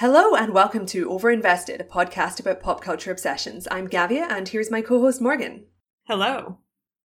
Hello and welcome to Overinvested, a podcast about pop culture obsessions. I'm Gavia and here's my co-host Morgan. Hello.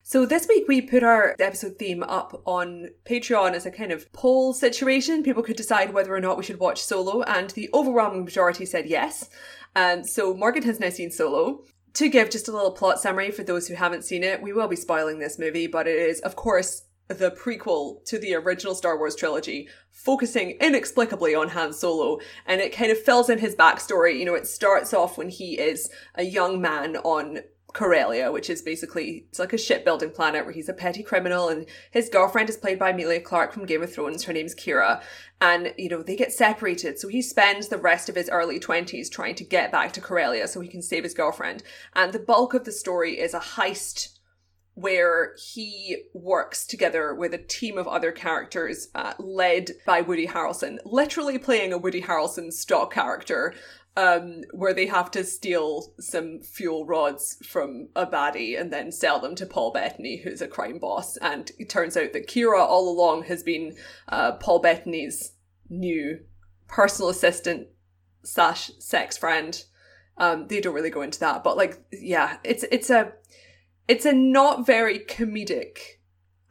So this week we put our episode theme up on Patreon as a kind of poll situation. People could decide whether or not we should watch Solo and the overwhelming majority said yes. And so Morgan has now seen Solo. To give just a little plot summary for those who haven't seen it, we will be spoiling this movie, but it is of course the prequel to the original Star Wars trilogy, focusing inexplicably on Han Solo, and it kind of fills in his backstory. You know, it starts off when he is a young man on Corellia, which is basically it's like a shipbuilding planet where he's a petty criminal and his girlfriend is played by Emilia Clarke from Game of Thrones. Her name's Qi'ra, And, you know, they get separated. So he spends the rest of his early 20s trying to get back to Corellia so he can save his girlfriend. And the bulk of the story is a heist where he works together with a team of other characters uh, led by Woody Harrelson, literally playing a Woody Harrelson stock character, um, where they have to steal some fuel rods from a baddie and then sell them to Paul Bettany, who's a crime boss. And it turns out that Qi'ra all along has been uh, Paul Bettany's new personal assistant slash sex friend. Um, they don't really go into that, but like, yeah, it's it's a it's a not very comedic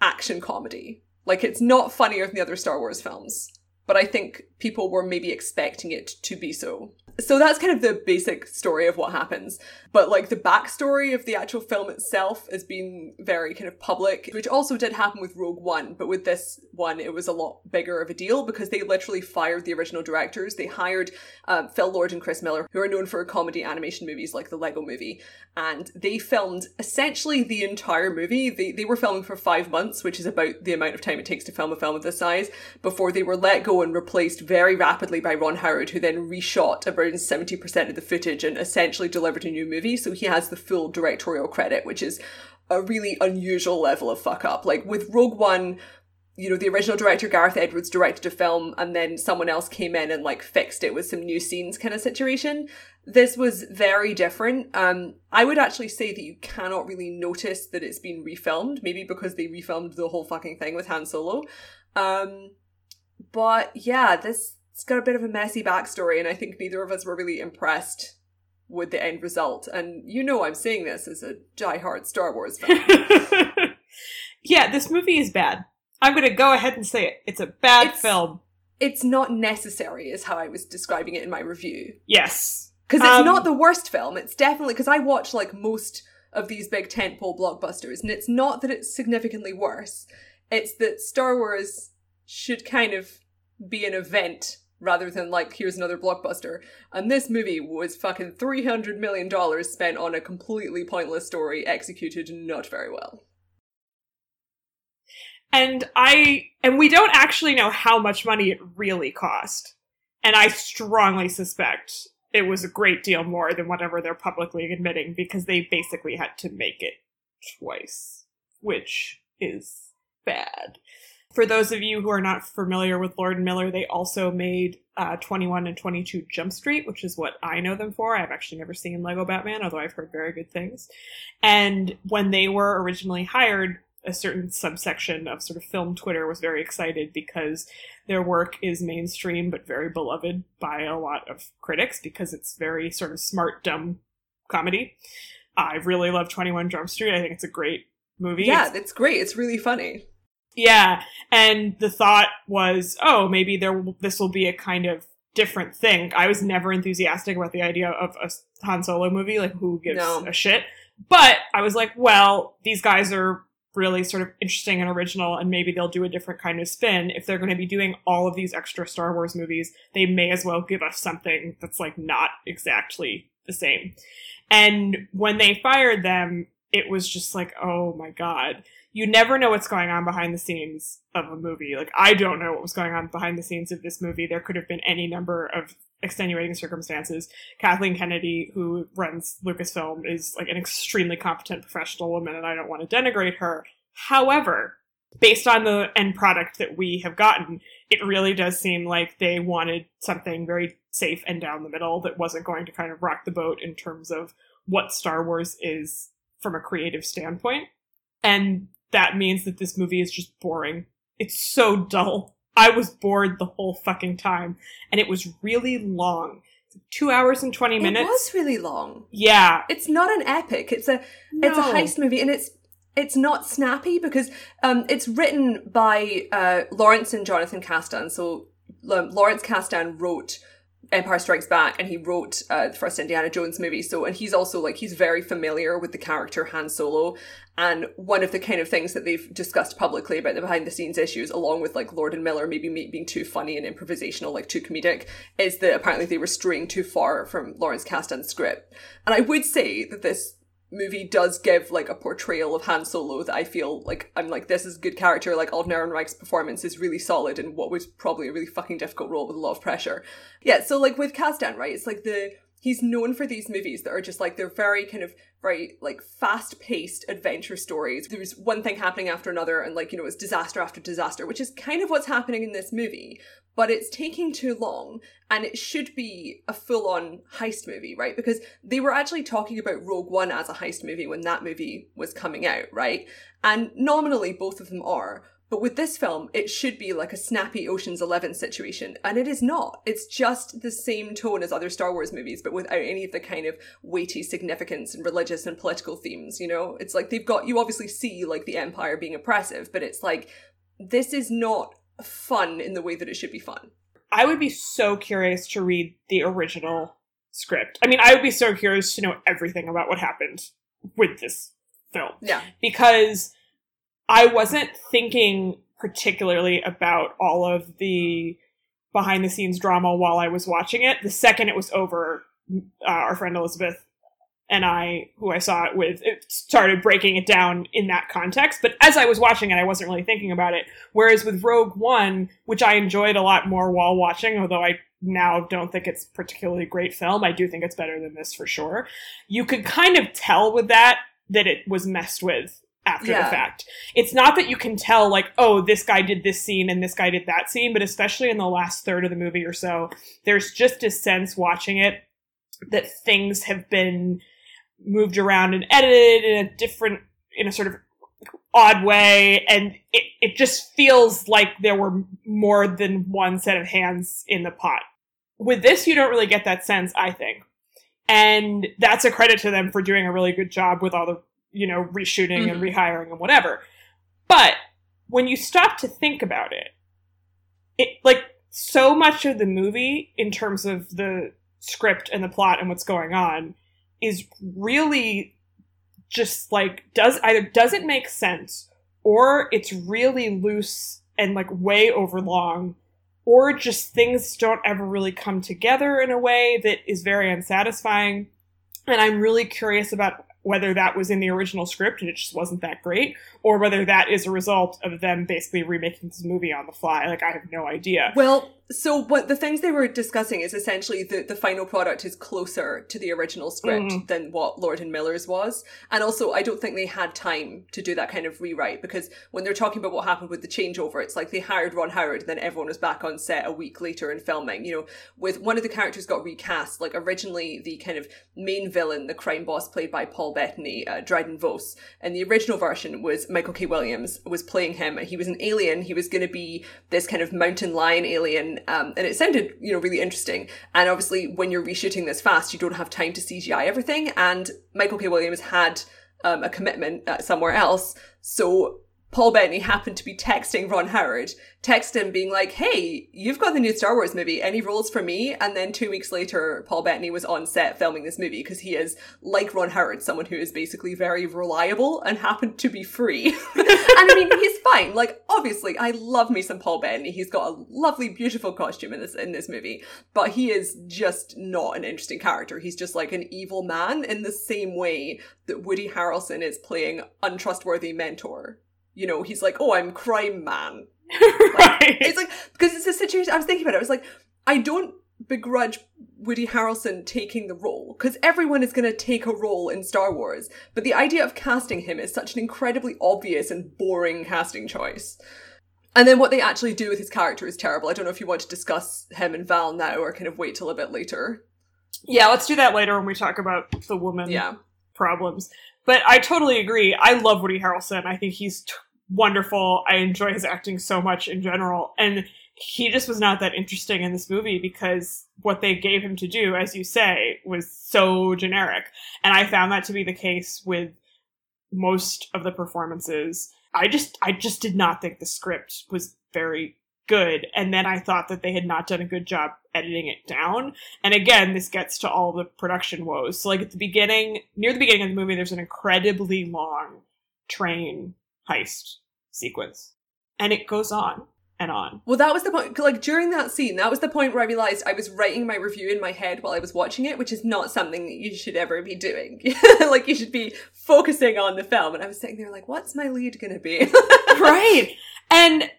action comedy. Like it's not funnier than the other Star Wars films, but I think people were maybe expecting it to be so so that's kind of the basic story of what happens. But like the backstory of the actual film itself has been very kind of public, which also did happen with Rogue One. But with this one, it was a lot bigger of a deal because they literally fired the original directors. They hired uh, Phil Lord and Chris Miller, who are known for comedy animation movies like the Lego movie. And they filmed essentially the entire movie. They, they were filming for five months, which is about the amount of time it takes to film a film of this size, before they were let go and replaced very rapidly by Ron Howard, who then reshot around 70% of the footage and essentially delivered a new movie. So he has the full directorial credit, which is a really unusual level of fuck up. Like with Rogue One, you know, the original director Gareth Edwards directed a film and then someone else came in and like fixed it with some new scenes kind of situation. This was very different. Um, I would actually say that you cannot really notice that it's been refilmed, maybe because they refilmed the whole fucking thing with Han Solo. Um, but yeah, this it's got a bit of a messy backstory, and I think neither of us were really impressed with the end result. And you know, I'm saying this as a die-hard Star Wars fan. yeah, this movie is bad. I'm going to go ahead and say it. It's a bad It's- film. it's not necessary, is how I was describing it in my review. Yes. Because it's Um, not the worst film. It's definitely because I watch like most of these big tentpole blockbusters, and it's not that it's significantly worse. It's that Star Wars should kind of be an event rather than like here's another blockbuster. And this movie was fucking three hundred million dollars spent on a completely pointless story executed not very well. And I and we don't actually know how much money it really cost. And I strongly suspect it was a great deal more than whatever they're publicly admitting because they basically had to make it twice, which is bad. For those of you who are not familiar with Lord and Miller, they also made uh, 21 and 22 Jump Street, which is what I know them for. I've actually never seen Lego Batman, although I've heard very good things. And when they were originally hired, a certain subsection of sort of film Twitter was very excited because their work is mainstream but very beloved by a lot of critics because it's very sort of smart, dumb comedy. I really love 21 Jump Street. I think it's a great movie. Yeah, It's- it's great. It's really funny. Yeah, and the thought was, oh, maybe there this will be a kind of different thing. I was never enthusiastic about the idea of a Han Solo movie, like who gives No. a shit. But I was like, well, these guys are really sort of interesting and original, and maybe they'll do a different kind of spin. If they're going to be doing all of these extra Star Wars movies, they may as well give us something that's like not exactly the same. And when they fired them, it was just like, oh my god you never know what's going on behind the scenes of a movie. Like I don't know what was going on behind the scenes of this movie. There could have been any number of extenuating circumstances. Kathleen Kennedy, who runs Lucasfilm, is like an extremely competent professional woman, and I don't want to denigrate her. However, based on the end product that we have gotten, it really does seem like they wanted something very safe and down the middle that wasn't going to kind of rock the boat in terms of what Star Wars is from a creative standpoint. And that means that this movie is just boring. It's so dull. I was bored the whole fucking time, and it was really long. Two hours and twenty minutes. It was really long. Yeah, It's not an epic. It's a it's a heist movie, and it's it's not snappy because um, it's written by uh, Lawrence and Jonathan Kasdan. So um, Lawrence Kasdan wrote Empire Strikes Back, and he wrote uh, the first Indiana Jones movie. So, and he's also like he's very familiar with the character Han Solo. And one of the kind of things that they've discussed publicly about the behind the scenes issues, along with like Lord and Miller maybe being too funny and improvisational, like too comedic, is that apparently they were straying too far from Lawrence Kasdan's script. And I would say that this movie does give like a portrayal of Han Solo that I feel like I'm like this is a good character. Like Alden Ehrenreich's performance is really solid in what was probably a really fucking difficult role with a lot of pressure. Yeah, so like with Kasdan, right? It's like the he's known for these movies that are just like they're very kind of very like fast paced adventure stories. There's one thing happening after another, and like you know it's disaster after disaster, which is kind of what's happening in this movie. But it's taking too long, and it should be a full on heist movie, right? Because they were actually talking about Rogue One as a heist movie when that movie was coming out, right? And nominally both of them are. But with this film, it should be like a snappy Ocean's Eleven situation, and it is not. It's just the same tone as other Star Wars movies, but without any of the kind of weighty significance and religious and political themes, you know? It's like they've got, you obviously see like the Empire being oppressive, but it's like, this is not fun in the way that it should be fun. I would be so curious to read the original script. I mean, I would be so curious to know everything about what happened with this film Yeah. because I wasn't thinking particularly about all of the behind the scenes drama while I was watching it. The second it was over, uh, our friend Elizabeth and I, who I saw it with, it started breaking it down in that context. But as I was watching it, I wasn't really thinking about it. Whereas with Rogue One, which I enjoyed a lot more while watching, although I now don't think it's particularly great film, I do think it's better than this for sure. You could kind of tell with that that it was messed with after Yeah. the fact. It's not that you can tell, like, oh, this guy did this scene and this guy did that scene, but especially in the last third of the movie or so, there's just a sense watching it that things have been moved around and edited in a different, in a sort of odd way, and it, it just feels like there were more than one set of hands in the pot. With this, you don't really get that sense, I think. And that's a credit to them for doing a really good job with all the, you know, reshooting and mm-hmm. rehiring and whatever. But when you stop to think about it, it like so much of the movie in terms of the script and the plot and what's going on is really just like does either doesn't make sense or it's really loose and like way overlong or just things don't ever really come together in a way that is very unsatisfying and i'm really curious about whether that was in the original script and it just wasn't that great or whether that is a result of them basically remaking this movie on the fly. Like i have no idea. Well, so what the things they were discussing is essentially the, the final product is closer to the original script Mhm. than what Lord and Miller's was. And also, I don't think they had time to do that kind of rewrite because when they're talking about what happened with the changeover, it's like they hired Ron Howard and then everyone was back on set a week later in filming. You know, with one of the characters got recast, like originally the kind of main villain, the crime boss played by Paul Bettany, uh, Dryden Vos, and the original version was Michael K. Williams was playing him and he was an alien. He was going to be this kind of mountain lion alien um, and it sounded, you know, really interesting. And obviously, when you're reshooting this fast, you don't have time to CGI everything. And Michael K. Williams had um, a commitment uh, somewhere else, so Paul Bettany happened to be texting Ron Howard, text him being like, "Hey, you've got the new Star Wars movie. Any roles for me?" And then two weeks later, Paul Bettany was on set filming this movie because he is like Ron Howard, someone who is basically very reliable and happened to be free. and I mean, he's fine. Like, obviously, I love me some Paul Bettany. He's got a lovely, beautiful costume in this in this movie, but he is just not an interesting character. He's just like an evil man in the same way that Woody Harrelson is playing untrustworthy mentor. You know, he's like, oh, I'm crime man. right It's like because it's a situation. I was thinking about it. I was like, I don't begrudge Woody Harrelson taking the role because everyone is going to take a role in Star Wars. But the idea of casting him is such an incredibly obvious and boring casting choice. And then what they actually do with his character is terrible. I don't know if you want to discuss him and Val now or kind of wait till a bit later. yeah let's do that later when we talk about the woman Yeah. problems. But I totally agree. I love Woody Harrelson. I think he's t- wonderful. I enjoy his acting so much in general. And he just was not that interesting in this movie because what they gave him to do, as you say, was so generic. And I found that to be the case with most of the performances. I just I just did not think the script was very good. And then I thought that they had not done a good job editing it down. And again, this gets to all the production woes. So like at the beginning, near the beginning of the movie, there's an incredibly long train heist sequence. And it goes on and on. Well, that was the point. Like during that scene, that was the point where I realized I was writing my review in my head while I was watching it, which is not something that you should ever be doing. like you should be focusing on the film. And I was sitting there like, what's my lead going to be? right. And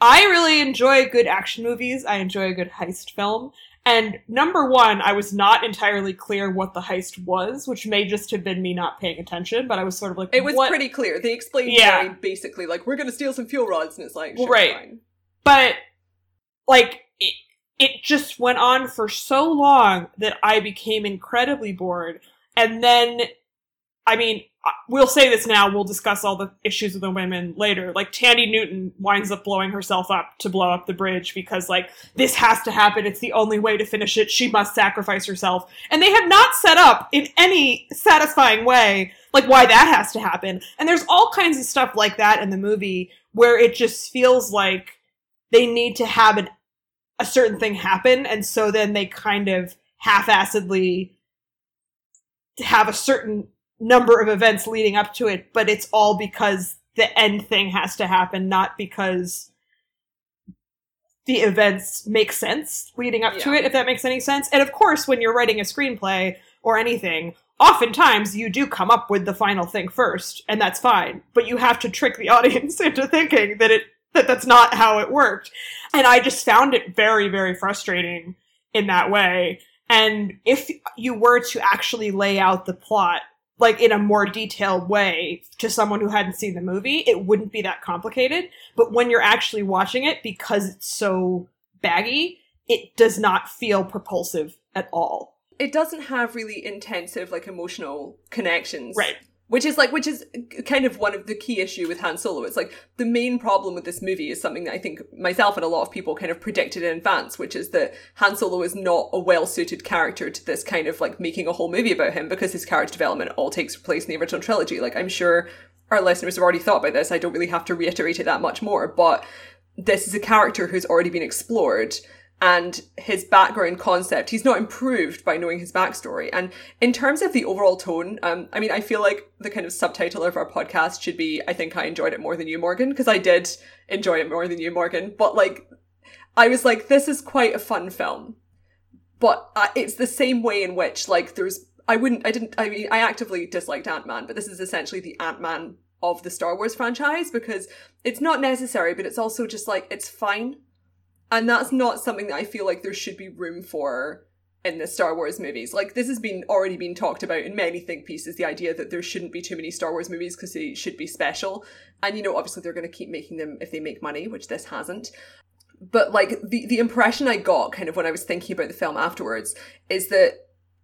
I really enjoy good action movies. I enjoy a good heist film. And number one, I was not entirely clear what the heist was, which may just have been me not paying attention, but I was sort of like, it was what? pretty clear. They explained Yeah. very basically, like, we're going to steal some fuel rods. And it's like, sure, right. fine. but like it, it just went on for so long that I became incredibly bored. And then, I mean, we'll say this now. We'll discuss all the issues with the women later. Like Thandie Newton winds up blowing herself up to blow up the bridge because like this has to happen. It's the only way to finish it. She must sacrifice herself. And they have not set up in any satisfying way like why that has to happen. And there's all kinds of stuff like that in the movie where it just feels like they need to have an, a certain thing happen, and so then they kind of half-assedly have a certain number of events leading up to it, but it's all because the end thing has to happen, not because the events make sense leading up to it, if that makes any sense. And of course, when you're writing a screenplay or anything, oftentimes you do come up with the final thing first, and that's fine. But you have to trick the audience into thinking that it that that's not how it worked. And I just found it very, very frustrating in that way. And if you were to actually lay out the plot like in a more detailed way to someone who hadn't seen the movie, it wouldn't be that complicated. But when you're actually watching it, because it's so baggy, it does not feel propulsive at all. It doesn't have really intensive, like, emotional connections. Right. Which is like, which is kind of one of the key issue with Han Solo. It's like the main problem with this movie is something that I think myself and a lot of people kind of predicted in advance, which is that Han Solo is not a well-suited character to this kind of like making a whole movie about him because his character development all takes place in the original trilogy. Like I'm sure our listeners have already thought about this. I don't really have to reiterate it that much more, but this is a character who's already been explored and his background concept he's not improved by knowing his backstory. And in terms of the overall tone um i mean i feel like the kind of subtitle of our podcast should be i think i enjoyed it more than you morgan because i did enjoy it more than you morgan. But like i was like this is quite a fun film. But uh, it's the same way in which like there's i wouldn't i didn't i mean i actively disliked ant-man but this is essentially the ant-man of the star wars franchise because it's not necessary but it's also just like it's fine and that's not something that I feel like there should be room for in the Star Wars movies. Like this has been already been talked about in many think pieces, the idea that there shouldn't be too many Star Wars movies because they should be special. And you know, obviously they're gonna keep making them if they make money, which this hasn't. But like the the impression I got kind of when I was thinking about the film afterwards is that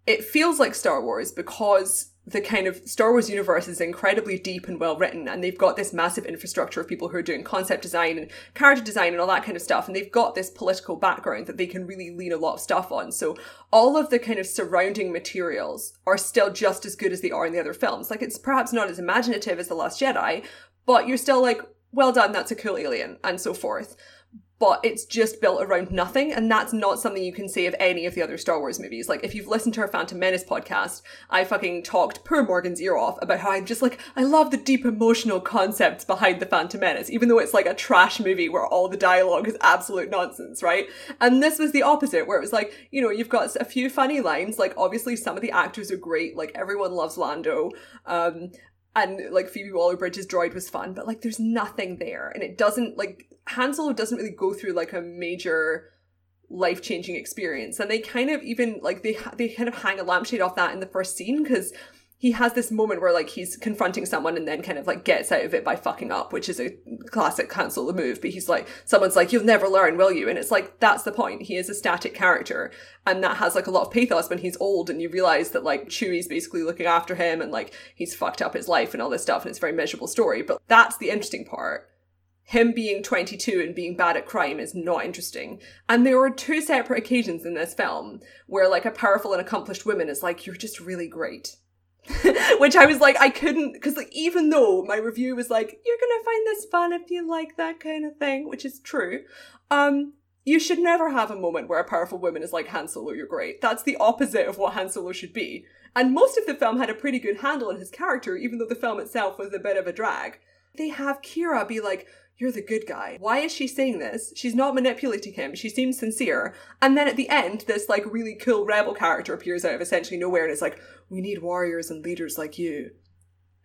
it feels like Star Wars because the kind of Star Wars universe is incredibly deep and well written, and they've got this massive infrastructure of people who are doing concept design and character design and all that kind of stuff, and they've got this political background that they can really lean a lot of stuff on. So all of the kind of surrounding materials are still just as good as they are in the other films. Like it's perhaps not as imaginative as The Last Jedi, but you're still like, well done, that's a cool alien, and so forth but it's just built around nothing, and that's not something you can say of any of the other Star Wars movies. Like, if you've listened to our Phantom Menace podcast, I fucking talked poor Morgan's ear off about how I'm just like, I love the deep emotional concepts behind the Phantom Menace, even though it's like a trash movie where all the dialogue is absolute nonsense, right? And this was the opposite, where it was like, you know, you've got a few funny lines, like, obviously some of the actors are great, like, everyone loves Lando, um, and like Phoebe Waller-Bridge's droid was fun, but like there's nothing there, and it doesn't like Han Solo doesn't really go through like a major life changing experience, and they kind of even like they they kind of hang a lampshade off that in the first scene because he has this moment where like he's confronting someone and then kind of like gets out of it by fucking up, which is a classic Han Solo move. But he's like, someone's like, "You'll never learn, will you?" And it's like that's the point. He is a static character, and that has like a lot of pathos when he's old, and you realize that like Chewie's basically looking after him, and like he's fucked up his life and all this stuff, and it's a very miserable story. But that's the interesting part. Him being 22 and being bad at crime is not interesting. And there were two separate occasions in this film where like a powerful and accomplished woman is like, you're just really great. Which I was like, I couldn't, because like, even though my review was like, you're gonna find this fun if you like that kind of thing, which is true, um, you should never have a moment where a powerful woman is like, Han Solo, you're great. That's the opposite of what Han Solo should be. And most of the film had a pretty good handle on his character, even though the film itself was a bit of a drag. They have Qi'ra be like, you're the good guy. Why is she saying this? She's not manipulating him. She seems sincere. And then at the end, this like really cool rebel character appears out of essentially nowhere and is like, we need warriors and leaders like you.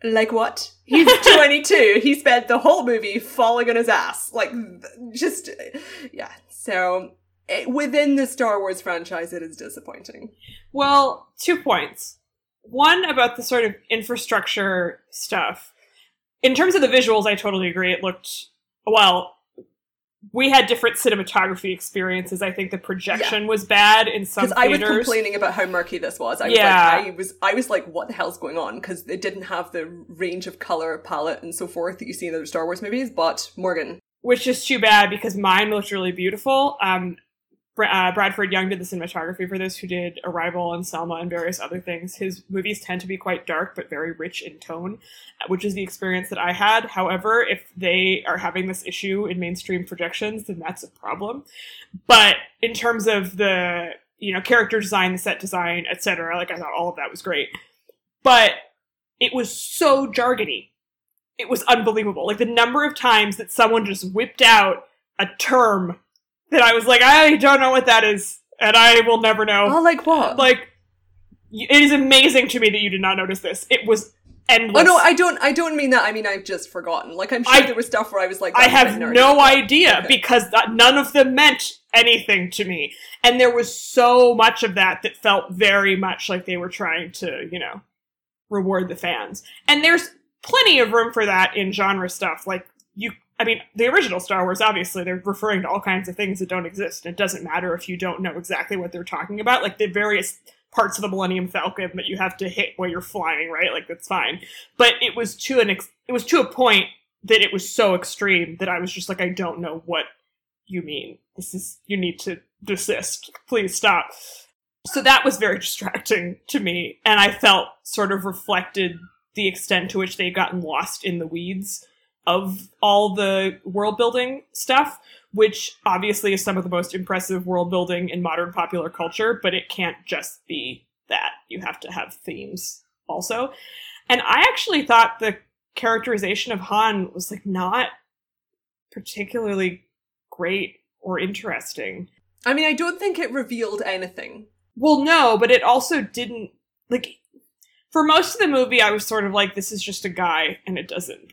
Like what? He's 22. he spent the whole movie falling on his ass. Like, just, yeah. So, it, within the Star Wars franchise, it is disappointing. Well, two points. One about the sort of infrastructure stuff. In terms of the visuals, I totally agree. It looked well, we had different cinematography experiences. I think the projection yeah. was bad in some theaters. Cuz I was complaining about how murky this was. I was yeah. like, I was, I was like, what the hell's going on? Because it didn't have the range of color palette and so forth that you see in other Star Wars movies. But Morgan, which is too bad because mine looked really beautiful. Um, uh, Bradford Young did the cinematography for this, who did Arrival and Selma and various other things. His movies tend to be quite dark but very rich in tone, uh, which is the experience that I had. However, if they are having this issue in mainstream projections, then that's a problem. But in terms of the you know character design, the set design, etc., like I thought all of that was great. But it was so jargony. It was unbelievable. Like the number of times that someone just whipped out a term that I was like, I don't know what that is, and I will never know. Oh, like what? Like, it is amazing to me that you did not notice this. It was endless. Oh no, I don't. I don't mean that. I mean I've just forgotten. Like I'm sure I, there was stuff where I was like, I have no idea okay. because that, none of them meant anything to me, and there was so much of that that felt very much like they were trying to, you know, reward the fans. And there's plenty of room for that in genre stuff. Like I mean, the original Star Wars, obviously, they're referring to all kinds of things that don't exist. It doesn't matter if you don't know exactly what they're talking about. Like the various parts of the Millennium Falcon that you have to hit while you're flying, right? Like that's fine. But it was to an ex- it was to a point that it was so extreme that I was just like, I don't know what you mean. This is you need to desist. Please stop. So that was very distracting to me, and I felt sort of reflected the extent to which they had gotten lost in the weeds of all the world building stuff, which obviously is some of the most impressive world building in modern popular culture, but it can't just be that. You have to have themes also. And I actually thought the characterization of Han was like not particularly great or interesting. I mean, I don't think it revealed anything. Well, no, but it also didn't like for most of the movie I was sort of like this is just a guy and it doesn't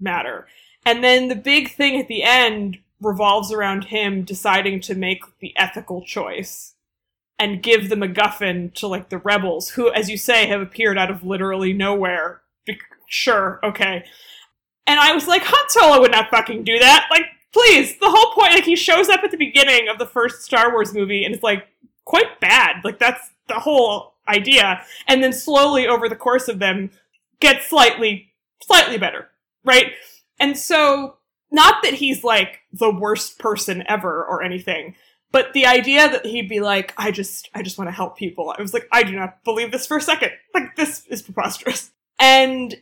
matter. And then the big thing at the end revolves around him deciding to make the ethical choice and give the MacGuffin to like the rebels, who, as you say, have appeared out of literally nowhere. Be- sure, okay. And I was like, Han Solo would not fucking do that. Like, please, the whole point, like, he shows up at the beginning of the first Star Wars movie and it's like quite bad. Like, that's the whole idea. And then slowly over the course of them, gets slightly, slightly better right? And so, not that he's like the worst person ever or anything, but the idea that he'd be like, I just, I just want to help people. I was like, I do not believe this for a second. Like, this is preposterous. And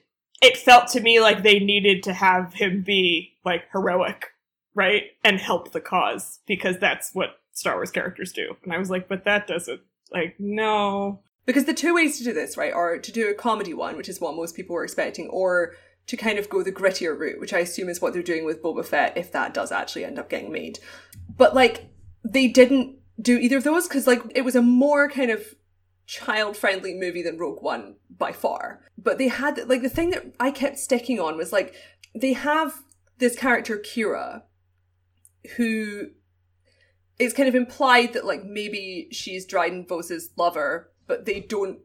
it felt to me like they needed to have him be like heroic, right? And help the cause because that's what Star Wars characters do. And I was like, but that doesn't, like, no. Because the two ways to do this, right, are to do a comedy one, which is what most people were expecting, or to kind of go the grittier route, which I assume is what they're doing with Boba Fett if that does actually end up getting made. But like they didn't do either of those because like it was a more kind of child friendly movie than Rogue One by far. But they had like the thing that I kept sticking on was like they have this character Qi'ra who it's kind of implied that like maybe she's Dryden Vos's lover, but they don't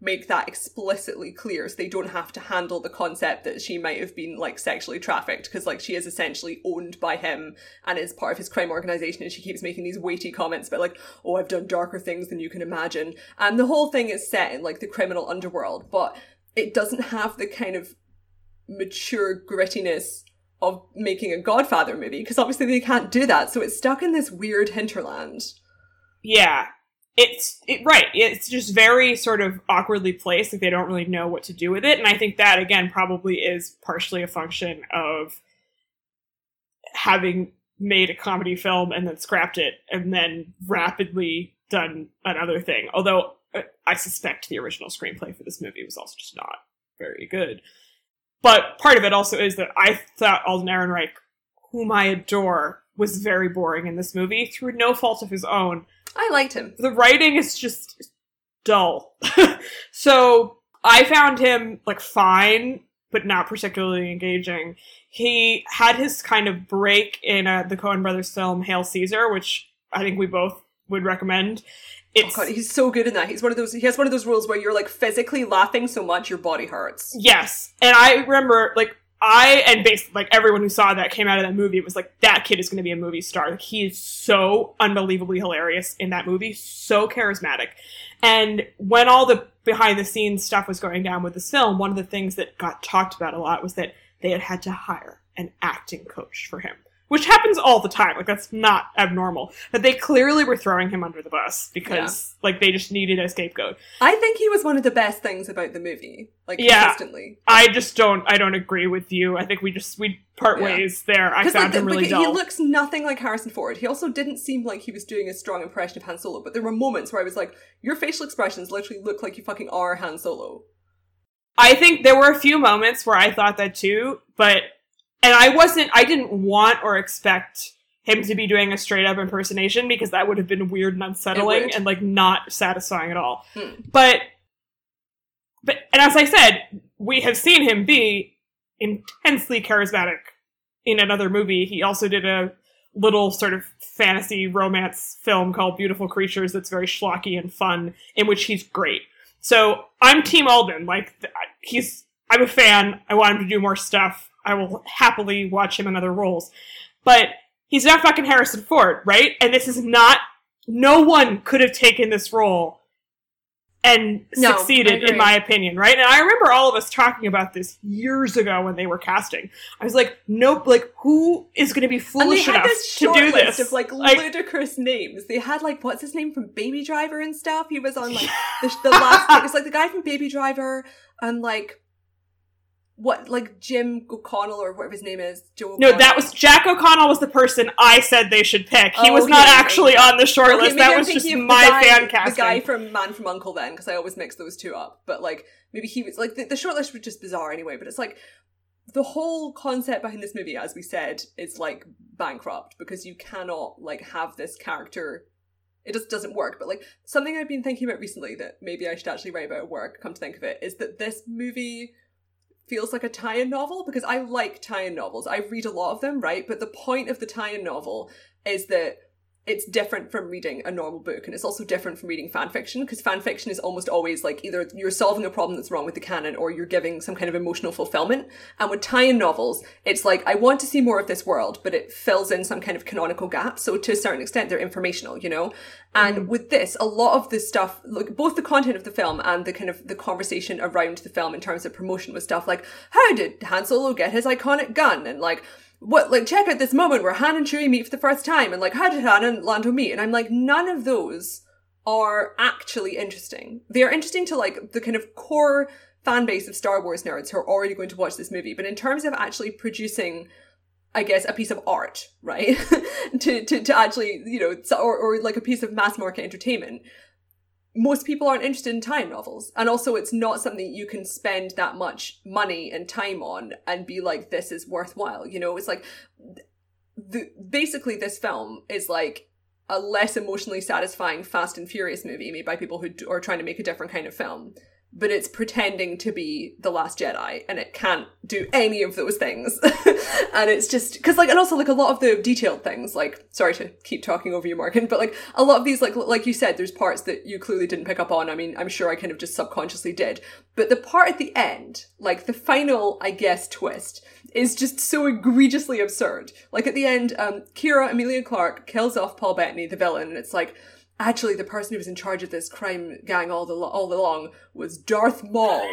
make that explicitly clear so they don't have to handle the concept that she might have been like sexually trafficked because like she is essentially owned by him and is part of his crime organization and she keeps making these weighty comments about like oh i've done darker things than you can imagine and the whole thing is set in like the criminal underworld but it doesn't have the kind of mature grittiness of making a Godfather movie because obviously they can't do that. So it's stuck in this weird hinterland. Yeah. It's it, right. It's just very sort of awkwardly placed. Like they don't really know what to do with it, and I think that again probably is partially a function of having made a comedy film and then scrapped it and then rapidly done another thing. Although uh, I suspect the original screenplay for this movie was also just not very good. But part of it also is that I thought Alden Ehrenreich, whom I adore, was very boring in this movie through no fault of his own. I liked him. The writing is just dull. so I found him like fine, but not particularly engaging. He had his kind of break in uh, the Coen Brothers film Hail Caesar, which I think we both would recommend. It's, oh God, he's so good in that. He's one of those. He has one of those rules where you're like physically laughing so much your body hurts. Yes, and I remember like I and basically like everyone who saw that came out of that movie was like that kid is going to be a movie star. Like he is so unbelievably hilarious in that movie, so charismatic. And when all the behind the scenes stuff was going down with this film, one of the things that got talked about a lot was that they had had to hire an acting coach for him which happens all the time. Like that's not abnormal. But they clearly were throwing him under the bus because yeah. like they just needed a scapegoat. I think he was one of the best things about the movie. Like yeah, consistently. I just don't. I don't agree with you. I think we just we part yeah. ways there. I found like, him really dull. He looks nothing like Harrison Ford. He also didn't seem like he was doing a strong impression of Han Solo. But there were moments where I was like, your facial expressions literally look like you fucking are Han Solo. I think there were a few moments where I thought that too, but and I wasn't, I didn't want or expect him to be doing a straight up impersonation because that would have been weird and unsettling and like not satisfying at all. Hmm. But, but, and as I said, we have seen him be intensely charismatic in another movie. He also did a little sort of fantasy romance film called Beautiful Creatures that's very schlocky and fun, in which he's great. So I'm Team Alden. Like, he's, I'm a fan. I want him to do more stuff. I will happily watch him in other roles. But he's not fucking Harrison Ford, right? And this is not. No one could have taken this role and no, succeeded, in my opinion, right? And I remember all of us talking about this years ago when they were casting. I was like, nope, like who is going to be foolish enough to do this? Of like, like, ludicrous names. They had like what's his name from Baby Driver and stuff. He was on like the, the last. It was like the guy from Baby Driver and like what like Jim O'Connell or whatever his name is. Joe O'Connell. No, that was Jack O'Connell was the person I said they should pick. He oh, was not actually on the short okay, list. That was just my guy, fan casting. The guy from Man from Uncle then, because I always mix those two up. But like maybe he was like the, the short list was just bizarre anyway. But it's like the whole concept behind this movie, as we said, is like bankrupt because you cannot like have this character it just doesn't work. But like something I've been thinking about recently that maybe I should actually write about at work, come to think of it, is that this movie feels like a tie-in novel because I like tie-in novels. I read a lot of them, right? But the point of the tie-in novel is that it's different from reading a normal book and it's also different from reading fan fiction because fan fiction is almost always like either you're solving a problem that's wrong with the canon or you're giving some kind of emotional fulfillment. And with tie-in novels it's like i want to see more of this world but it fills in some kind of canonical gap. So to a certain extent they're informational you know? And mm-hmm. with this a lot of the stuff like both the content of the film and the kind of the conversation around the film in terms of promotion was stuff like how did han solo get his iconic gun? And like what like check out this moment where Han and Chewie meet for the first time and like how did Han and Lando meet? And I'm like, none of those are actually interesting. They are interesting to like the kind of core fan base of Star Wars nerds who are already going to watch this movie. But in terms of actually producing I guess a piece of art, right? to, to to actually, you know, or, or like a piece of mass market entertainment most people aren't interested in tie-in novels. And also, it's not something you can spend that much money and time on and be like, this is worthwhile. You know, it's like, the, basically, this film is like a less emotionally satisfying Fast and Furious movie made by people who are trying to make a different kind of film but it's pretending to be the last jedi and it can't do any of those things. And it's just because like and also like a lot of the detailed things like sorry to keep talking over you morgan but like a lot of these like like you said there's parts that you clearly didn't pick up on. I mean i'm sure i kind of just subconsciously did. But the part at the end like the final i guess twist is just so egregiously absurd. Like at the end um qi'ra emilia clarke kills off paul bettany the villain and it's like actually the person who was in charge of this crime gang all the all along was Darth Maul.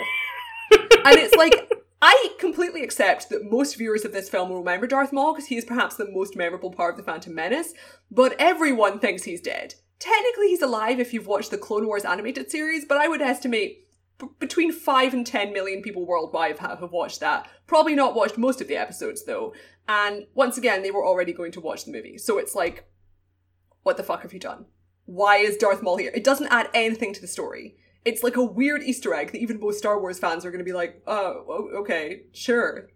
and it's like I completely accept that most viewers of this film will remember Darth Maul because he is perhaps the most memorable part of the Phantom Menace, but everyone thinks he's dead. Technically, he's alive if you've watched the Clone Wars animated series, but I would estimate b- between 5 and 10 million people worldwide have, have watched that. Probably not watched most of the episodes, though. And once again, they were already going to watch the movie. So it's like, what the fuck have you done? Why is Darth Maul here? It doesn't add anything to the story. It's like a weird Easter egg that even most Star Wars fans are going to be like, oh, okay, sure.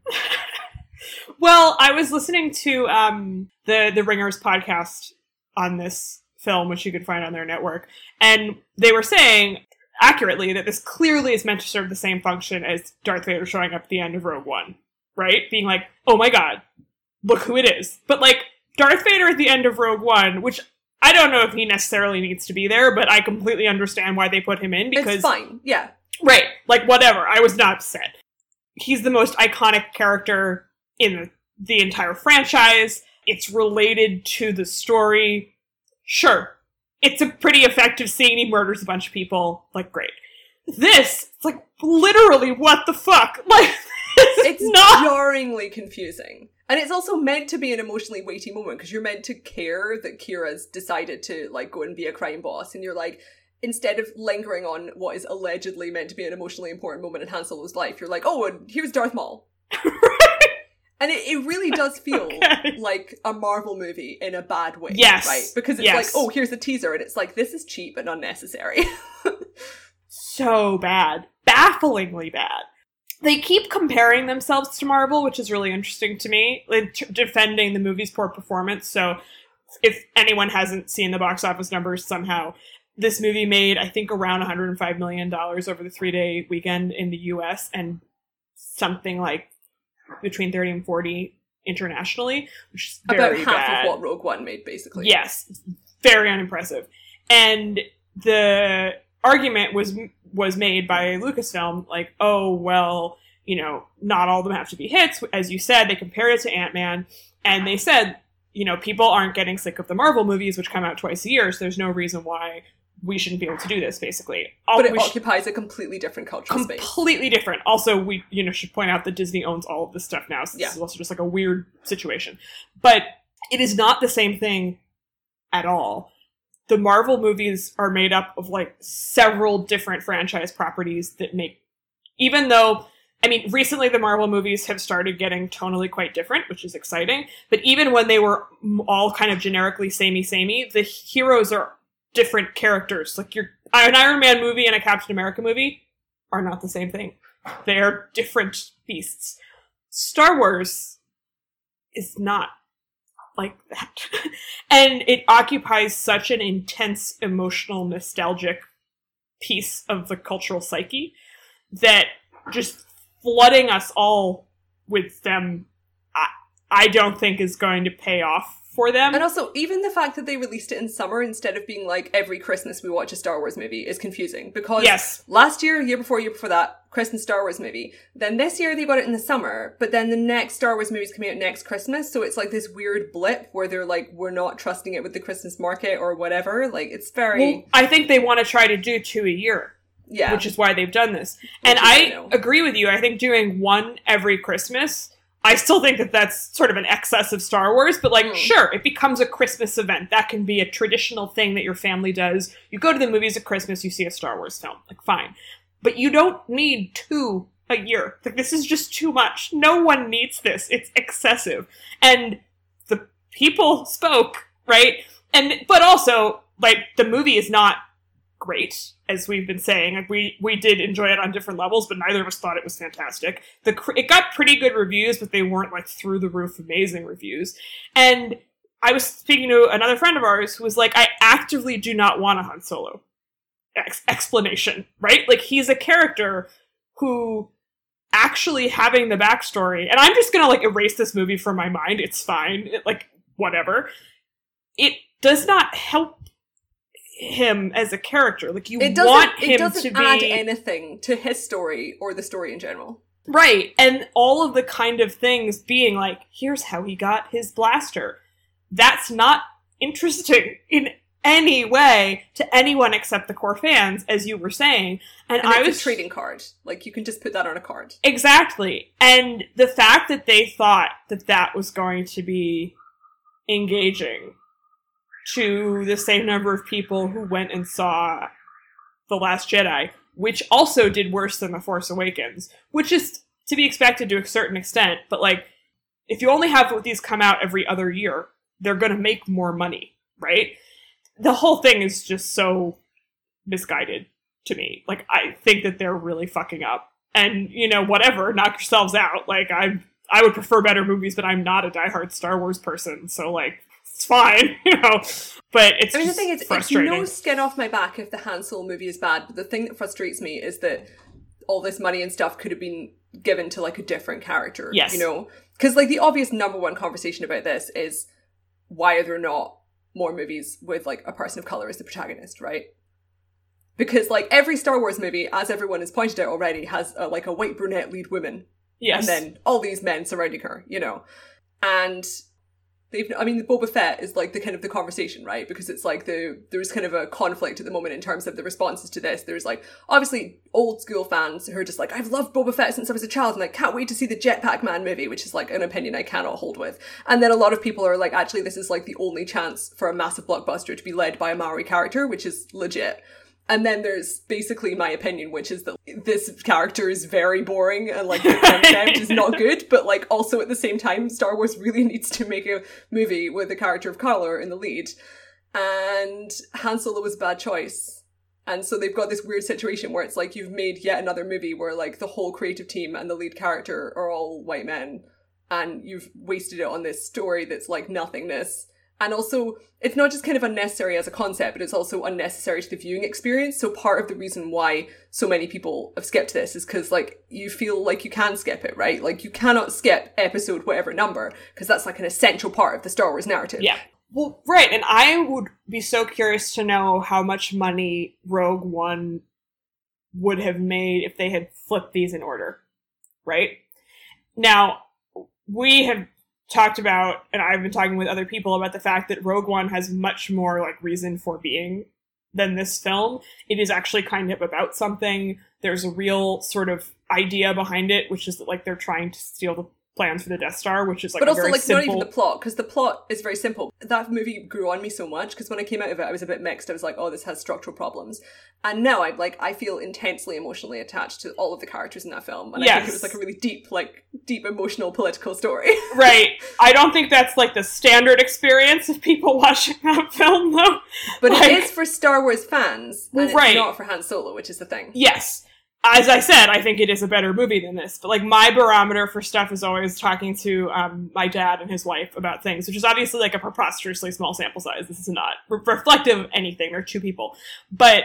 well, I was listening to um, the the Ringers podcast on this film, which you could find on their network, and they were saying accurately that this clearly is meant to serve the same function as Darth Vader showing up at the end of Rogue One, right? Being like, oh my god, look who it is. But like Darth Vader at the end of Rogue One, which I don't know if he necessarily needs to be there, but I completely understand why they put him in because it's fine. Yeah. Right. Like whatever. I was not upset. He's the most iconic character in the, the entire franchise. It's related to the story. Sure. It's a pretty effective scene. He murders a bunch of people. Like, great. This, it's like literally what the fuck? Like, it's not jarringly confusing. And it's also meant to be an emotionally weighty moment because you're meant to care that Qi'ra's decided to like go and be a crime boss, and you're like, instead of lingering on what is allegedly meant to be an emotionally important moment in Han Solo's life, you're like, oh, and here's Darth Maul. And it, it really does feel okay. like a Marvel movie in a bad way. Yes. Right? Because it's yes. like, oh, here's a teaser, and it's like, this is cheap and unnecessary. so bad. Bafflingly bad they keep comparing themselves to Marvel, which is really interesting to me, like, t- defending the movie's poor performance. So, if anyone hasn't seen the box office numbers somehow, this movie made, I think, around $105 million over the three day weekend in the US and something like between 30 and 40 internationally, which is about half bad. of what Rogue One made, basically. Yes, very unimpressive. And the argument was was made by Lucasfilm, like, oh well, you know, not all of them have to be hits. As you said, they compared it to Ant Man, and they said, you know, people aren't getting sick of the Marvel movies, which come out twice a year, so there's no reason why we shouldn't be able to do this. Basically, All, but it occupies sh- a completely different cultural completely space. Completely different. Also, we you know should point out that Disney owns all of this stuff now, so this is also just like a weird situation. But it is not the same thing at all the Marvel movies are made up of like several different franchise properties that make, even though, I mean, recently the Marvel movies have started getting tonally quite different, which is exciting. But even when they were all kind of generically samey samey, the heroes are different characters. Like your an Iron Man movie and a Captain America movie are not the same thing. They are different beasts. Star Wars is not like that. and it occupies such an intense emotional, nostalgic piece of the cultural psyche that just flooding us all with them, I, I don't think is going to pay off for them. And also, even the fact that they released it in summer instead of being like every Christmas we watch a Star Wars movie is confusing because yes. last year, year before, year before that, Christmas Star Wars movie. Then this year they got it in the summer, but then the next Star Wars movie is coming out next Christmas, so it's like this weird blip where they're like, we're not trusting it with the Christmas market or whatever. Like, it's very. Well, I think they want to try to do two a year. Yeah. Which is why they've done this. Which and I agree with you. I think doing one every Christmas I still think that that's sort of an excess of Star Wars, but like, mm. sure, it becomes a Christmas event. That can be a traditional thing that your family does. You go to the movies at Christmas, you see a Star Wars film. Like, fine. But you don't need two a year. Like, this is just too much. No one needs this. It's excessive. And the people spoke, right? And, but also, like, the movie is not great, as we've been saying. Like we we did enjoy it on different levels, but neither of us thought it was fantastic. The it got pretty good reviews, but they weren't like through the roof amazing reviews. And I was speaking to another friend of ours who was like, I actively do not want a Han Solo ex- explanation, right? Like he's a character who actually having the backstory, and I'm just gonna like erase this movie from my mind. It's fine, it, like whatever. It does not help him as a character. Like you it want him it doesn't to be add anything to his story or the story in general. Right. And all of the kind of things being like, here's how he got his blaster. That's not interesting in any way to anyone except the core fans, as you were saying. And, And I it's was a trading card. Like you can just put that on a card. Exactly. And the fact that they thought that that was going to be engaging to the same number of people who went and saw The Last Jedi, which also did worse than The Force Awakens, which is to be expected to a certain extent, but like, if you only have these come out every other year, they're going to make more money, right? The whole thing is just so misguided to me. Like, I think that they're really fucking up. And, you know, whatever, knock yourselves out. Like, I I would prefer better movies, but I'm not a diehard Star Wars person, so, like, it's fine, you know? But it's I mean, the thing is, it's no skin off my back if the Han Solo movie is bad. But the thing that frustrates me is that all this money and stuff could have been given to like a different character. Yes. you know, because like the obvious number one conversation about this is why are there not more movies with like a person of color as the protagonist, right? Because like every Star Wars movie, as everyone has pointed out already, has a, like a white brunette lead woman yes. and then all these men surrounding her, you know. And they've I mean Boba Fett is like the kind of the conversation, right? Because it's like the there's kind of a conflict at the moment in terms of the responses to this. There's like obviously old school fans who are just like, I've loved Boba Fett since I was a child and I can't wait to see the Jetpack Man movie, which is like an opinion I cannot hold with. And then a lot of people are like, actually this is like the only chance for a massive blockbuster to be led by a Maori character, which is legit. And then there's basically my opinion, which is that this character is very boring and like the concept is not good, but like also at the same time, Star Wars really needs to make a movie with a character of color in the lead. And Han Solo was a bad choice. And so they've got this weird situation where it's like you've made yet another movie where like the whole creative team and the lead character are all white men. And you've wasted it on this story that's like nothingness. And also, it's not just kind of unnecessary as a concept, but it's also unnecessary to the viewing experience. So part of the reason why so many people have skipped this is because like you feel like you can skip it, right? Like you cannot skip episode whatever number because that's like an essential part of the Star Wars narrative. Yeah. Well, right, and I would be so curious to know how much money Rogue One would have made if they had flipped these in order, right? Now, we have talked about, and I've been talking with other people about the fact that Rogue One has much more like reason for being than this film. It is actually kind of about something. There's a real sort of idea behind it, which is that like they're trying to steal the plans for the Death Star, which is like but also like simple. not even the plot because the plot is very simple that movie grew on me so much because when i came out of it i was a bit mixed i was like oh this has structural problems and now i'm like i feel intensely emotionally attached to all of the characters in that film and i think it was like a really deep like deep emotional political story Right. I don't think that's like the standard experience of people watching that film, though. but Like- it is for star wars fans and it's Right. not for han solo which is the thing Yes. As I said, I think it is a better movie than this. But like my barometer for stuff is always talking to um, my dad and his wife about things, which is obviously like a preposterously small sample size. This is not re- reflective of anything. They're two people, but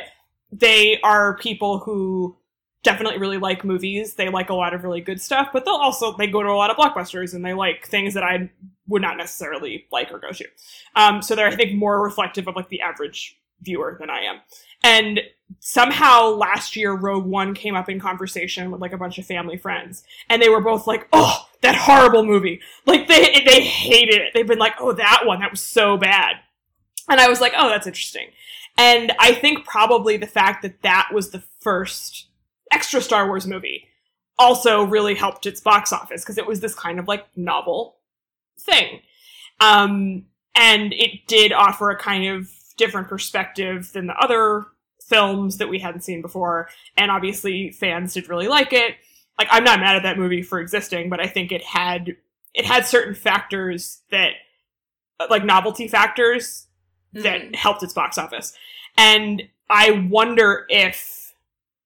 they are people who definitely really like movies. They like a lot of really good stuff, but they'll also they go to a lot of blockbusters and they like things that I would not necessarily like or go to. Um, so they're I think more reflective of like the average viewer than I am. And somehow last year Rogue One came up in conversation with like a bunch of family friends, and they were both like, "Oh, that horrible movie!" Like they they hated it. They've been like, "Oh, that one, that was so bad," and I was like, "Oh, that's interesting." And I think probably the fact that that was the first extra Star Wars movie also really helped its box office because it was this kind of like novel thing. Um, and it did offer a kind of different perspective than the other films that we hadn't seen before. And obviously fans did really like it. Like I'm not mad at that movie for existing, but I think it had it had certain factors that like novelty factors that Mm. helped its box office. And I wonder if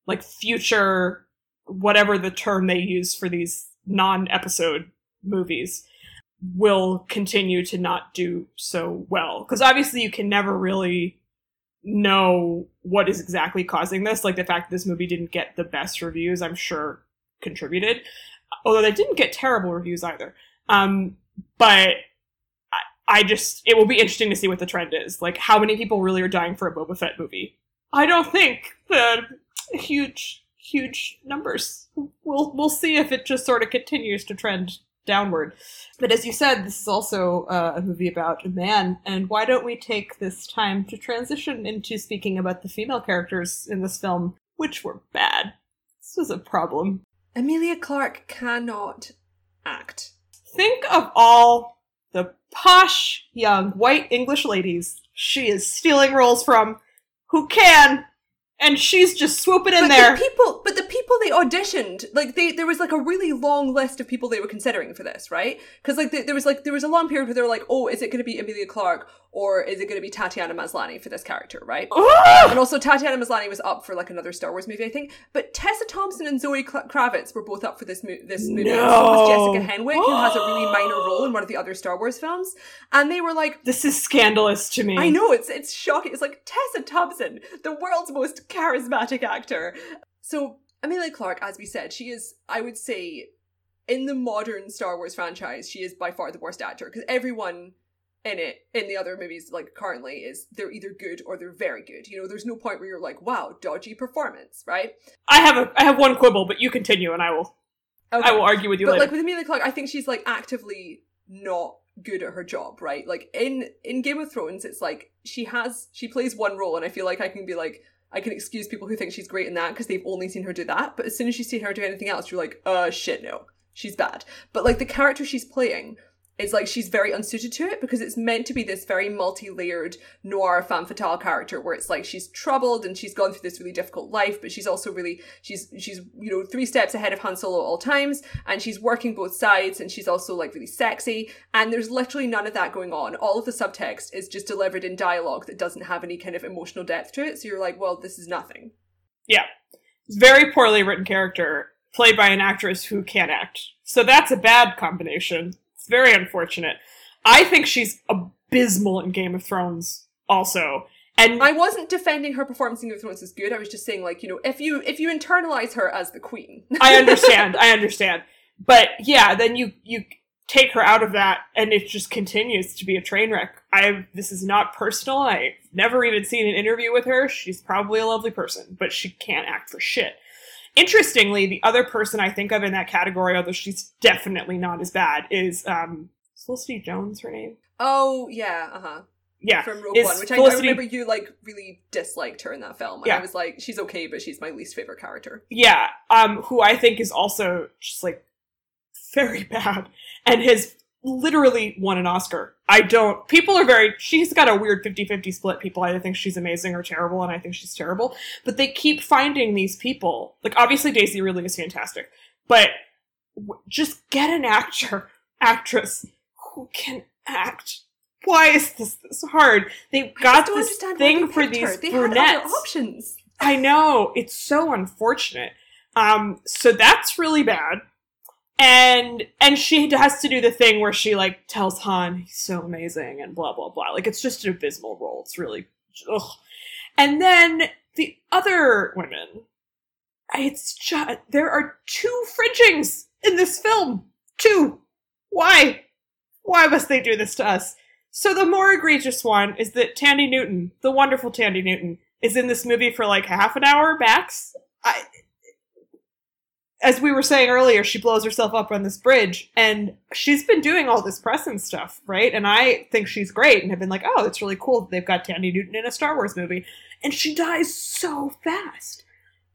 like future whatever the term they use for these non-episode movies will continue to not do so well. Because obviously you can never really know what is exactly causing this. Like the fact that this movie didn't get the best reviews i'm sure contributed. Although they didn't get terrible reviews either. Um but I, I just it will be interesting to see what the trend is. Like how many people really are dying for a boba fett movie? I don't think the huge huge numbers. We'll we'll see if it just sort of continues to trend downward. But as you said, this is also uh, a movie about a man, and why don't we take this time to transition into speaking about the female characters in this film, which were bad. This was a problem. Emilia Clarke cannot act. Think of all the posh, young, white English ladies she is stealing roles from who can and she's just swooping in there. but there. The people, but the people they auditioned, like they, there was like a really long list of people they were considering for this, right? Because like the, there was like there was a long period where they were like, oh, is it going to be Emilia Clarke or is it going to be Tatiana Maslany for this character, right? and also Tatiana Maslany was up for like another Star Wars movie, I think. But Tessa Thompson and Zoe Kravitz were both up for this mo- this movie. No. So Jessica Henwick, who has a really minor role in one of the other Star Wars films, and they were like, This is scandalous to me. I know it's it's shocking. It's like Tessa Thompson, the world's most charismatic actor. So Emilia Clarke, as we said, she is, I would say, in the modern Star Wars franchise, she is by far the worst actor because everyone in it in the other movies like currently is they're either good or they're very good. You know, there's no point where you're like, wow, dodgy performance, right? I have a I have one quibble, but you continue and I will Okay. I will argue with you but later. like with Emilia Clarke, I think she's like actively not good at her job, right? Like in in Game of Thrones, it's like she has she plays one role, and I feel like I can be like I can excuse people who think she's great in that because they've only seen her do that. But as soon as you see her do anything else, you're like, uh, shit, no, she's bad. But like the character she's playing. It's like she's very unsuited to it because it's meant to be this very multi-layered noir femme fatale character where it's like she's troubled and she's gone through this really difficult life, but she's also really she's she's you know three steps ahead of Han Solo at all times, and she's working both sides, and she's also like really sexy. And there's literally none of that going on. All of the subtext is just delivered in dialogue that doesn't have any kind of emotional depth to it. So you're like, well, this is nothing. yeah. it's Very poorly written character, played by an actress who can't act. So that's a bad combination. Very unfortunate. I think she's abysmal in Game of Thrones also. And I wasn't defending her performance in Game of Thrones as good. I was just saying, like, you know, if you if you internalize her as the queen, I understand. I understand. But yeah, then you you take her out of that, and it just continues to be a train wreck. I this is not personal. I've never even seen an interview with her. She's probably a lovely person, but she can't act for shit. Interestingly, the other person I think of in that category, although she's definitely not as bad, is um Felicity Jones. Her name, oh yeah, uh huh. yeah, from Rogue One, which I, I remember you like really disliked her in that film, Yeah. I was like, she's okay, but she's my least favorite character. yeah, um, who I think is also just like very bad and has literally won an Oscar. I don't, people are very, she's got a weird 50 50 split. People either think she's amazing or terrible, and I think she's terrible. But they keep finding these people. Like, obviously, Daisy Ridley is fantastic, but w- just get an actor, actress who can act. Why is this this hard? They've got this understand thing for her. these They had other options. I know. It's so unfortunate. Um, so that's really bad. And and she has to do the thing where she like tells Han he's so amazing and blah blah blah. Like it's just an abysmal role. It's really ugh. And then the other women, it's just there are two fridgings in this film. Two. Why? Why must they do this to us? So the more egregious one is that Thandie Newton, the wonderful Thandie Newton, is in this movie for like half an hour max. I, as we were saying earlier, she blows herself up on this bridge, and she's been doing all this press and stuff, right? And I think she's great, and have been like, oh, it's really cool that they've got Thandie Newton in a Star Wars movie, and she dies so fast.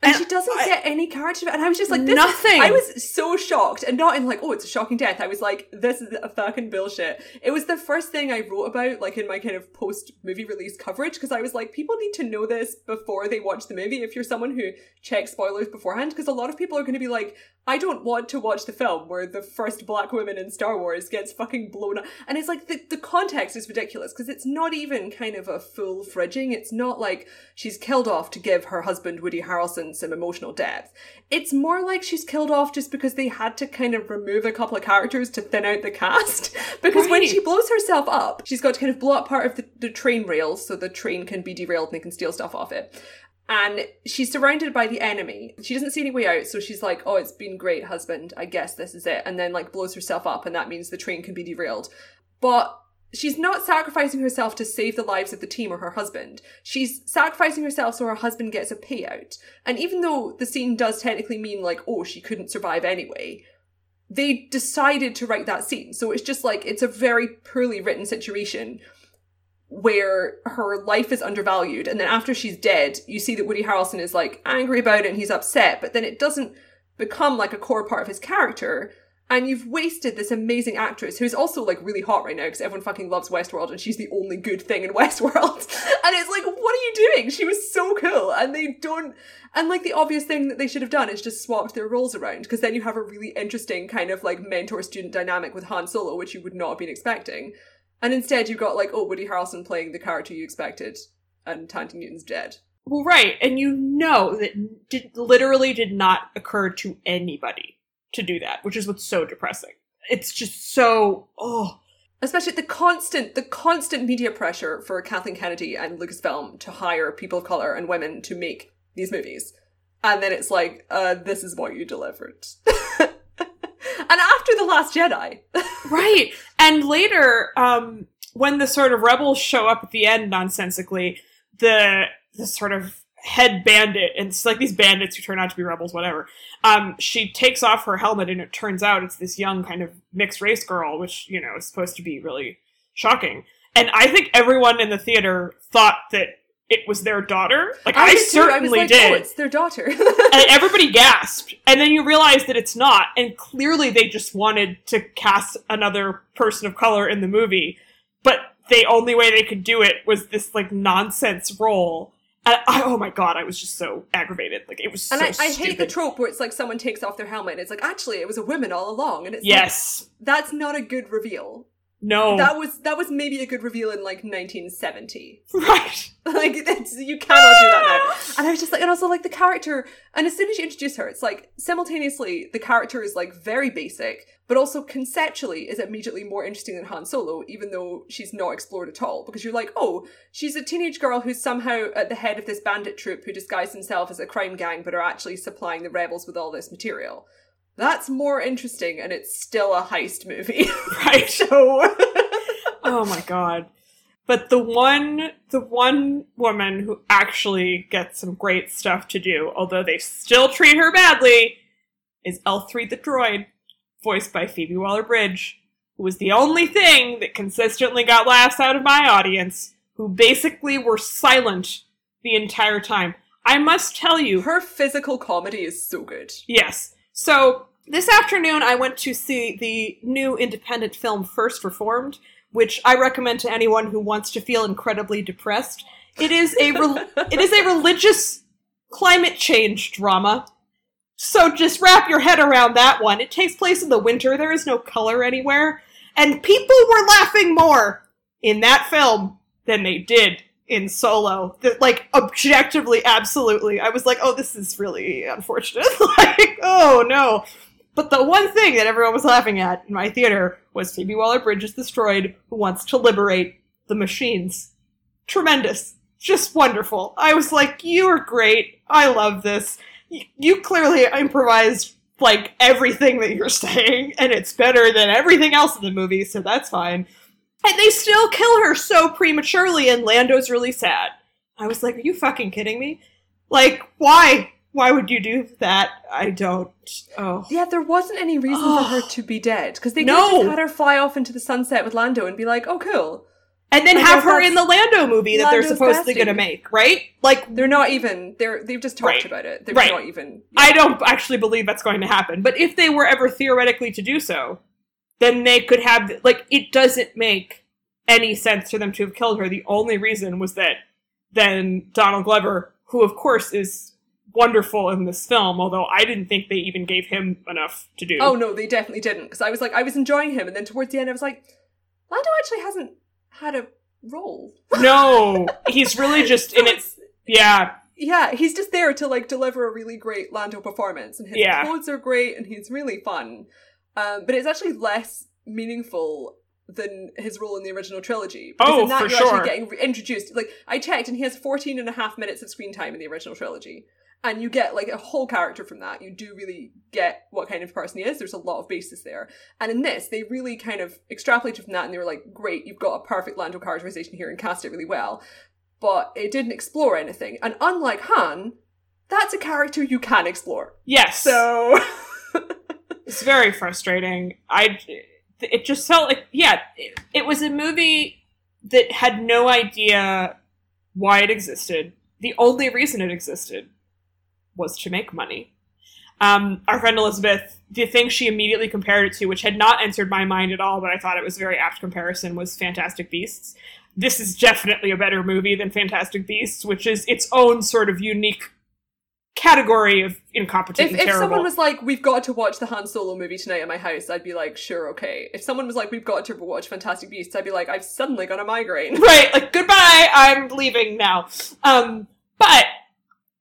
And, And she doesn't I- get any character, and I was just like, this Nothing. I was so shocked, and not in like, oh, it's a shocking death. I was like, this is a fucking bullshit. It was the first thing I wrote about, like in my kind of post movie release coverage, because I was like, people need to know this before they watch the movie. If you're someone who checks spoilers beforehand, because a lot of people are going to be like, I don't want to watch the film where the first black woman in Star Wars gets fucking blown up. And it's like the, the context is ridiculous because it's not even kind of a full fridging. It's not like she's killed off to give her husband Woody Harrelson some emotional depth. It's more like she's killed off just because they had to kind of remove a couple of characters to thin out the cast. because when she blows herself up, she's got to kind of blow up part of the, the train rails so the train can be derailed and they can steal stuff off it and she's surrounded by the enemy. She doesn't see any way out, so she's like, "Oh, it's been great, husband. I guess this is it." And then like blows herself up, and that means the train can be derailed. But she's not sacrificing herself to save the lives of the team or her husband. She's sacrificing herself so her husband gets a payout. And even though the scene does technically mean like, "Oh, she couldn't survive anyway," they decided to write that scene. So it's just like it's a very poorly written situation where her life is undervalued and then after she's dead, you see that Woody Harrelson is like angry about it and he's upset, but then it doesn't become like a core part of his character. And you've wasted this amazing actress who's also like really hot right now because everyone fucking loves Westworld and she's the only good thing in Westworld. and it's like, what are you doing? She was so cool. And they don't, and like the obvious thing that they should have done is just swapped their roles around because then you have a really interesting kind of like mentor student dynamic with Han Solo, which you would not have been expecting. And instead you've got like, oh, Woody Harrelson playing the character you expected and Thandie Newton's dead. Well, right, and you know that did, literally did not occur to anybody to do that, which is what's so depressing. It's just so oh, especially the constant the constant media pressure for Kathleen Kennedy and Lucasfilm to hire people of color and women to make these movies, and then it's like, uh, this is what you delivered. and after the Last Jedi, right, and later, um, when the sort of rebels show up at the end nonsensically, the the sort of head bandit and it's like these bandits who turn out to be rebels whatever. Um she takes off her helmet and it turns out it's this young kind of mixed race girl which you know is supposed to be really shocking. And i think everyone in the theater thought that it was their daughter. Like i, too. certainly I was like, did. Oh, it's their daughter. and everybody gasped. And then you realize that it's not. And clearly they just wanted to cast another person of color in the movie. But the only way they could do it was this like nonsense role and I, oh my god i was just so aggravated. Like it was so and I, I hate the trope where it's like someone takes off their helmet and it's like actually it was a woman all along. And it's like, yes. that's not a good reveal. No That was that was maybe a good reveal in like 1970. right like that's, you cannot do that now. And I was just like, and also like the character, and as soon as you introduce her, it's like simultaneously the character is like very basic, but also conceptually is immediately more interesting than Han Solo, even though she's not explored at all. Because you're like, oh, she's a teenage girl who's somehow at the head of this bandit troop who disguise themselves as a crime gang, but are actually supplying the rebels with all this material. That's more interesting, and it's still a heist movie. right so oh my god but the one the one woman who actually gets some great stuff to do although they still treat her badly is l3 the droid voiced by phoebe waller-bridge who was the only thing that consistently got laughs out of my audience who basically were silent the entire time i must tell you her physical comedy is so good. Yes. So this afternoon, I went to see the new independent film First Reformed, which I recommend to anyone who wants to feel incredibly depressed. It is a rel- it is a religious climate change drama. So just wrap your head around that one. It takes place in the winter. There is no color anywhere, and people were laughing more in that film than they did in Solo. That like objectively, absolutely, I was like, oh, this is really unfortunate. like, oh no. But the one thing that everyone was laughing at in my theater was Phoebe Waller-Bridge is this droid who wants to liberate the machines. Tremendous. Just wonderful. I was like, you are great. I love this. Y- You clearly improvised like everything that you're saying, and it's better than everything else in the movie, so that's fine. And they still kill her so prematurely, and Lando's really sad. I was like, are you fucking kidding me? Like, why? Why would you do that? I don't. Oh. Yeah, there wasn't any reason for her to be dead because they could No. just had her fly off into the sunset with Lando and be like, "Oh, cool." And then have her in the Lando movie that they're supposedly going to make, right? Like, They're not even. They're they've just talked Right. about it. They're Right. not even. I don't actually believe that's going to happen. But if they were ever theoretically to do so, then they could have like it doesn't make any sense for them to have killed her. The only reason was that then Donald Glover, who of course is wonderful in this film, although I didn't think they even gave him enough to do. Oh no, they definitely didn't. Because I was like, I was enjoying him, and then towards the end, I was like, Lando actually hasn't had a role. no, he's really just in it. it's- Yeah, Yeah, he's just there to like deliver a really great Lando performance, and his Yeah. clothes are great, and he's really fun. Um, but it's actually less meaningful than his role in the original trilogy. Because Oh, in that for you're sure. actually getting re- introduced. Like I checked, and he has 14 and a half minutes of screen time in the original trilogy. And you get like a whole character from that. You do really get what kind of person he is. There's a lot of basis there. And in this, they really kind of extrapolated from that, and they were like, "Great, you've got a perfect Lando characterization here, and cast it really well." But it didn't explore anything. And unlike Han, that's a character you can explore. yes. So It's very frustrating. I it just felt like yeah, it, it was a movie that had no idea why it existed. The only reason it existed was to make money. Um, our friend Elizabeth, the thing she immediately compared it to, which had not entered my mind at all, but I thought it was a very apt comparison, was Fantastic Beasts. This is definitely a better movie than Fantastic Beasts, which is its own sort of unique category of incompetent If, if someone was like, "We've got to watch the Han Solo movie tonight at my house," I'd be like, "Sure, okay." If someone was like, "We've got to watch Fantastic Beasts," I'd be like, "I've suddenly got a migraine." right like goodbye i'm leaving now. Um but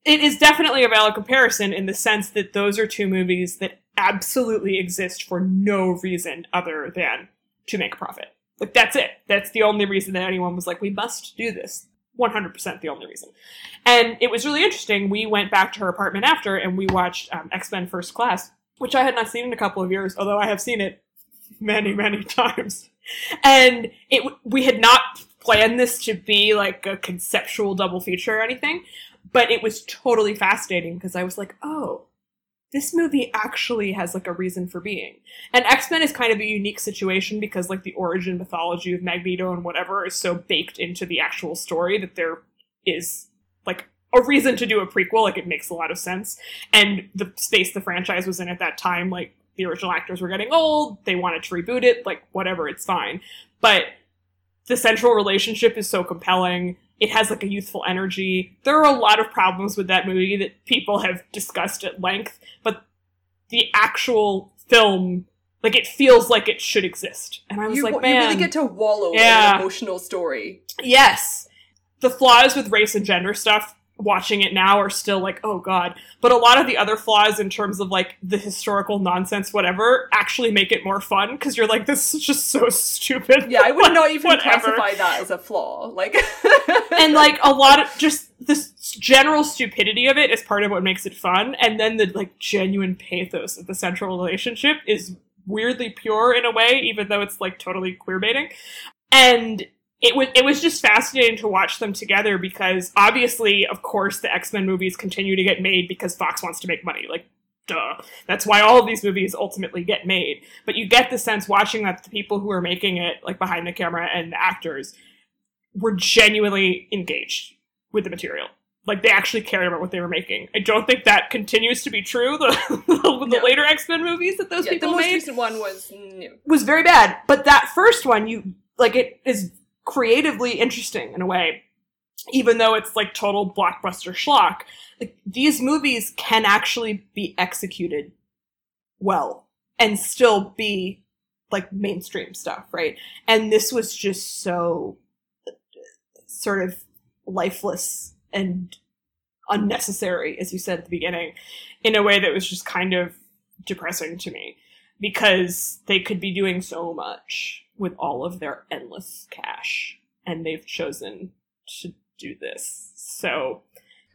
it is definitely a valid comparison in the sense that those are two movies that absolutely exist for no reason other than to make a profit. Like that's it. That's the only reason that anyone was like we must do this 100% the only reason. And it was really interesting. We went back to her apartment after and we watched um, x-men first class which i had not seen in a couple of years although i have seen it many many times. And it we had not planned this to be like a conceptual double feature or anything but it was totally fascinating because i was like oh this movie actually has like a reason for being. And x-men is kind of a unique situation because like the origin mythology of magneto and whatever is so baked into the actual story that there is like a reason to do a prequel like it makes a lot of sense. And the space the franchise was in at that time like the original actors were getting old they wanted to reboot it like whatever it's fine. But the central relationship is so compelling it has like a youthful energy there are a lot of problems with that movie that people have discussed at length but the actual film like it feels like it should exist and i was You, like you man really get to wallow Yeah. in an emotional story. Yes. The flaws with race and gender stuff, watching it now, are still like, oh god. But a lot of the other flaws, in terms of like the historical nonsense, whatever, actually make it more fun because you're like, this is just so stupid. Yeah, I would not even Whatever. classify that as a flaw. Like, and like a lot of just this general stupidity of it is part of what makes it fun and then the like genuine pathos of the central relationship is weirdly pure in a way even though it's like totally queer baiting and it was it was just fascinating to watch them together because obviously of course the x-men movies continue to get made because fox wants to make money like duh that's why all of these movies ultimately get made but you get the sense watching that the people who are making it like behind the camera and the actors were genuinely engaged with the material. Like they actually cared about what they were making. I don't think that continues to be true. The, the No. later X Men movies that those yeah, the people most made recent one was new. was very bad. But that first one, you like it is creatively interesting in a way, even though it's like total blockbuster schlock. Like these movies can actually be executed well and still be like mainstream stuff, right? And this was just so sort of lifeless and unnecessary, as you said at the beginning, in a way that was just kind of depressing to me because they could be doing so much with all of their endless cash and they've chosen to do this. So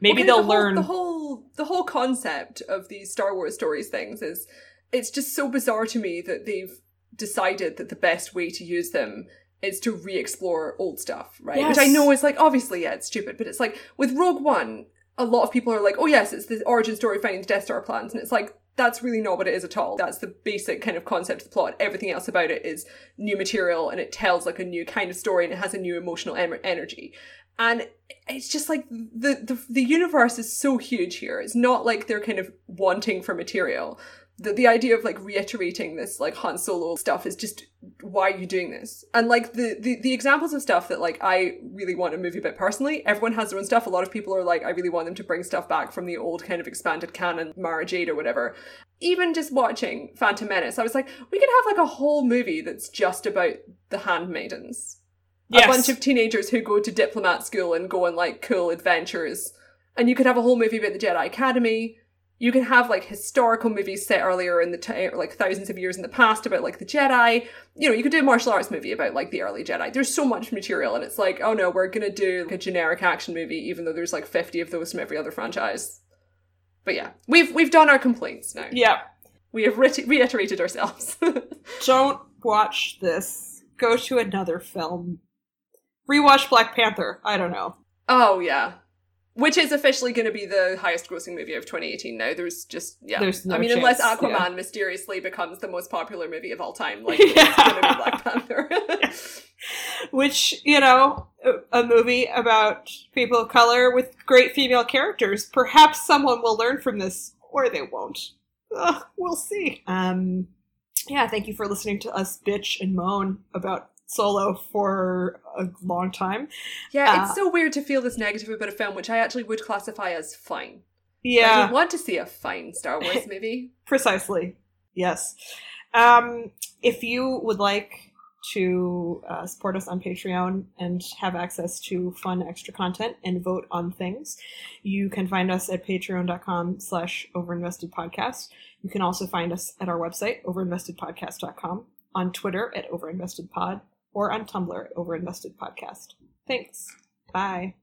maybe Okay, they'll the whole- learn the whole the whole concept of these Star Wars stories things is it's just so bizarre to me that they've decided that the best way to use them is to re-explore old stuff, right? Which I know is like obviously yeah, it's stupid, but it's like with Rogue One, a lot of people are like, oh yes, it's the origin story finding the Death Star plans, and it's like that's really not what it is at all. That's the basic kind of concept of the plot. Everything else about it is new material, and it tells like a new kind of story, and it has a new emotional em- energy. And it's just like the, the the universe is so huge here. It's not like they're kind of wanting for material. The the idea of like reiterating this like Han Solo stuff is just why are you doing this? And like the, the the examples of stuff that like I really want a movie about personally, everyone has their own stuff. A lot of people are like, I really want them to bring stuff back from the old kind of expanded canon, Mara Jade or whatever. Even just watching Phantom Menace, I was like, we could have like a whole movie that's just about the handmaidens Yes. a bunch of teenagers who go to diplomat school and go on like cool adventures. And you could have a whole movie about the Jedi Academy. You can have like historical movies set earlier in the time, like thousands of years in the past about like the Jedi. You know, you could do a martial arts movie about like the early Jedi. There's so much material, and it's like, oh no, we're gonna do like a generic action movie, even though there's like 50 of those from every other franchise. But yeah, we've we've done our complaints now. yeah. We have re- reiterated ourselves. Don't watch this. Go to another film. Rewatch Black Panther. I don't know. oh yeah, Which is officially going to be the highest grossing movie of 2018 now. There's just, yeah. There's no I mean, unless Aquaman yeah. mysteriously becomes the most popular movie of all time, like, Yeah. it's going to be Black Panther. Which, you know, a, a movie about people of color with great female characters. Perhaps someone will learn from this, or they won't. Ugh, we'll see. Um, yeah, thank you for listening to us bitch and moan about Solo for a long time. yeah, Uh, it's so weird to feel this negative about a film, which I actually would classify as fine. I Yeah, would want to see a fine Star Wars movie. precisely. Yes. Um, if you would like to uh, support us on Patreon and have access to fun extra content and vote on things, you can find us at patreon.com slash overinvestedpodcast. You can also find us at our website, overinvestedpodcast.com, on Twitter at overinvestedpod, or on Tumblr at overinvestedpodcast. Thanks. Bye.